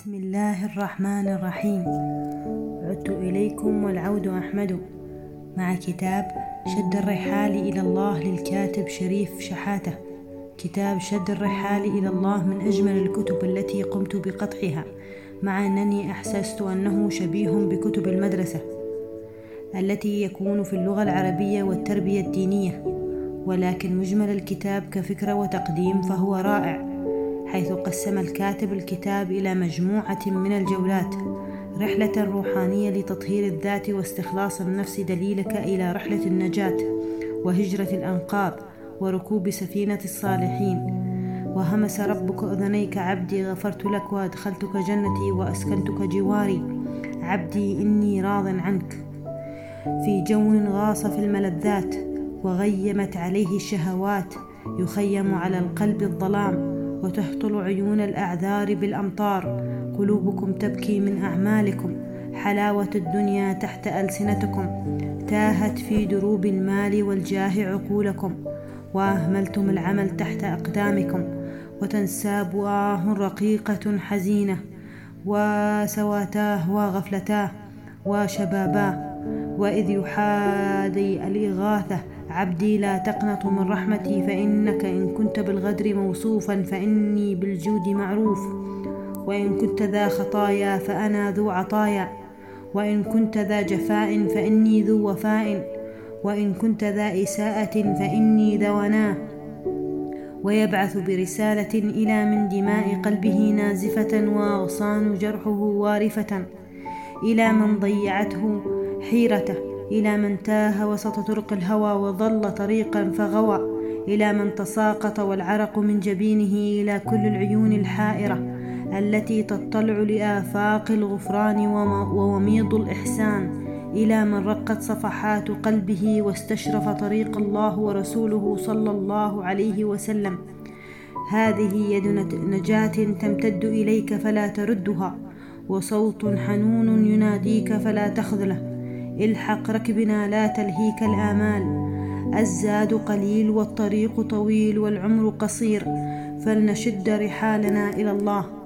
بسم الله الرحمن الرحيم. عدت إليكم والعود أحمد. مع كتاب شد الرحال إلى الله للكاتب شريف شحاتة. كتاب شد الرحال إلى الله من أجمل الكتب التي قمت بقطعها مع أنني أحسست أنه شبيه بكتب المدرسة التي يكون في اللغة العربية والتربية الدينية. ولكن مجمل الكتاب كفكرة وتقديم فهو رائع. حيث قسم الكاتب الكتاب إلى مجموعة من الجولات. رحلة روحانية لتطهير الذات واستخلاص النفس دليلك إلى رحلة النجاة وهجرة الأنقاض وركوب سفينة الصالحين. وهمس ربك أذنيك عبدي غفرت لك وأدخلتك جنتي وأسكنتك جواري. عبدي إني راض عنك. في جو غاص في الملذات وغيمت عليه الشهوات يخيم على القلب الظلام. وتهطل عيون الأعذار بالأمطار. قلوبكم تبكي من أعمالكم. حلاوة الدنيا تحت ألسنتكم. تاهت في دروب المال والجاه عقولكم. وأهملتم العمل تحت أقدامكم. وتنساب آه رقيقة حزينة. وسواتاه وغفلتاه. وشباباه. وإذ يحادي الإغاثة. عبدي لا تقنط من رحمتي فإنك إن كنت بالغدر موصوفا فإني بالجود معروف. وإن كنت ذا خطايا فأنا ذو عطايا. وإن كنت ذا جفاء فإني ذو وفاء. وإن كنت ذا إساءة فإني ذوناه ويبعث برسالة إلى من دماء قلبه نازفة وأغصان جرحه وارفة. إلى من ضيعته حيرته. إلى من تاه وسط طرق الهوى وضل طريقا فغوى إلى من تساقط والعرق من جبينه إلى كل العيون الحائرة التي تطلع لآفاق الغفران ووميض الإحسان إلى من رقت صفحات قلبه واستشرف طريق الله ورسوله صلى الله عليه وسلم. هذه يد نجاة تمتد إليك فلا تردها وصوت حنون يناديك فلا تخذله. الحق ركبنا لا تلهيك الآمال. الزاد قليل والطريق طويل والعمر قصير. فلنشد رحالنا إلى الله.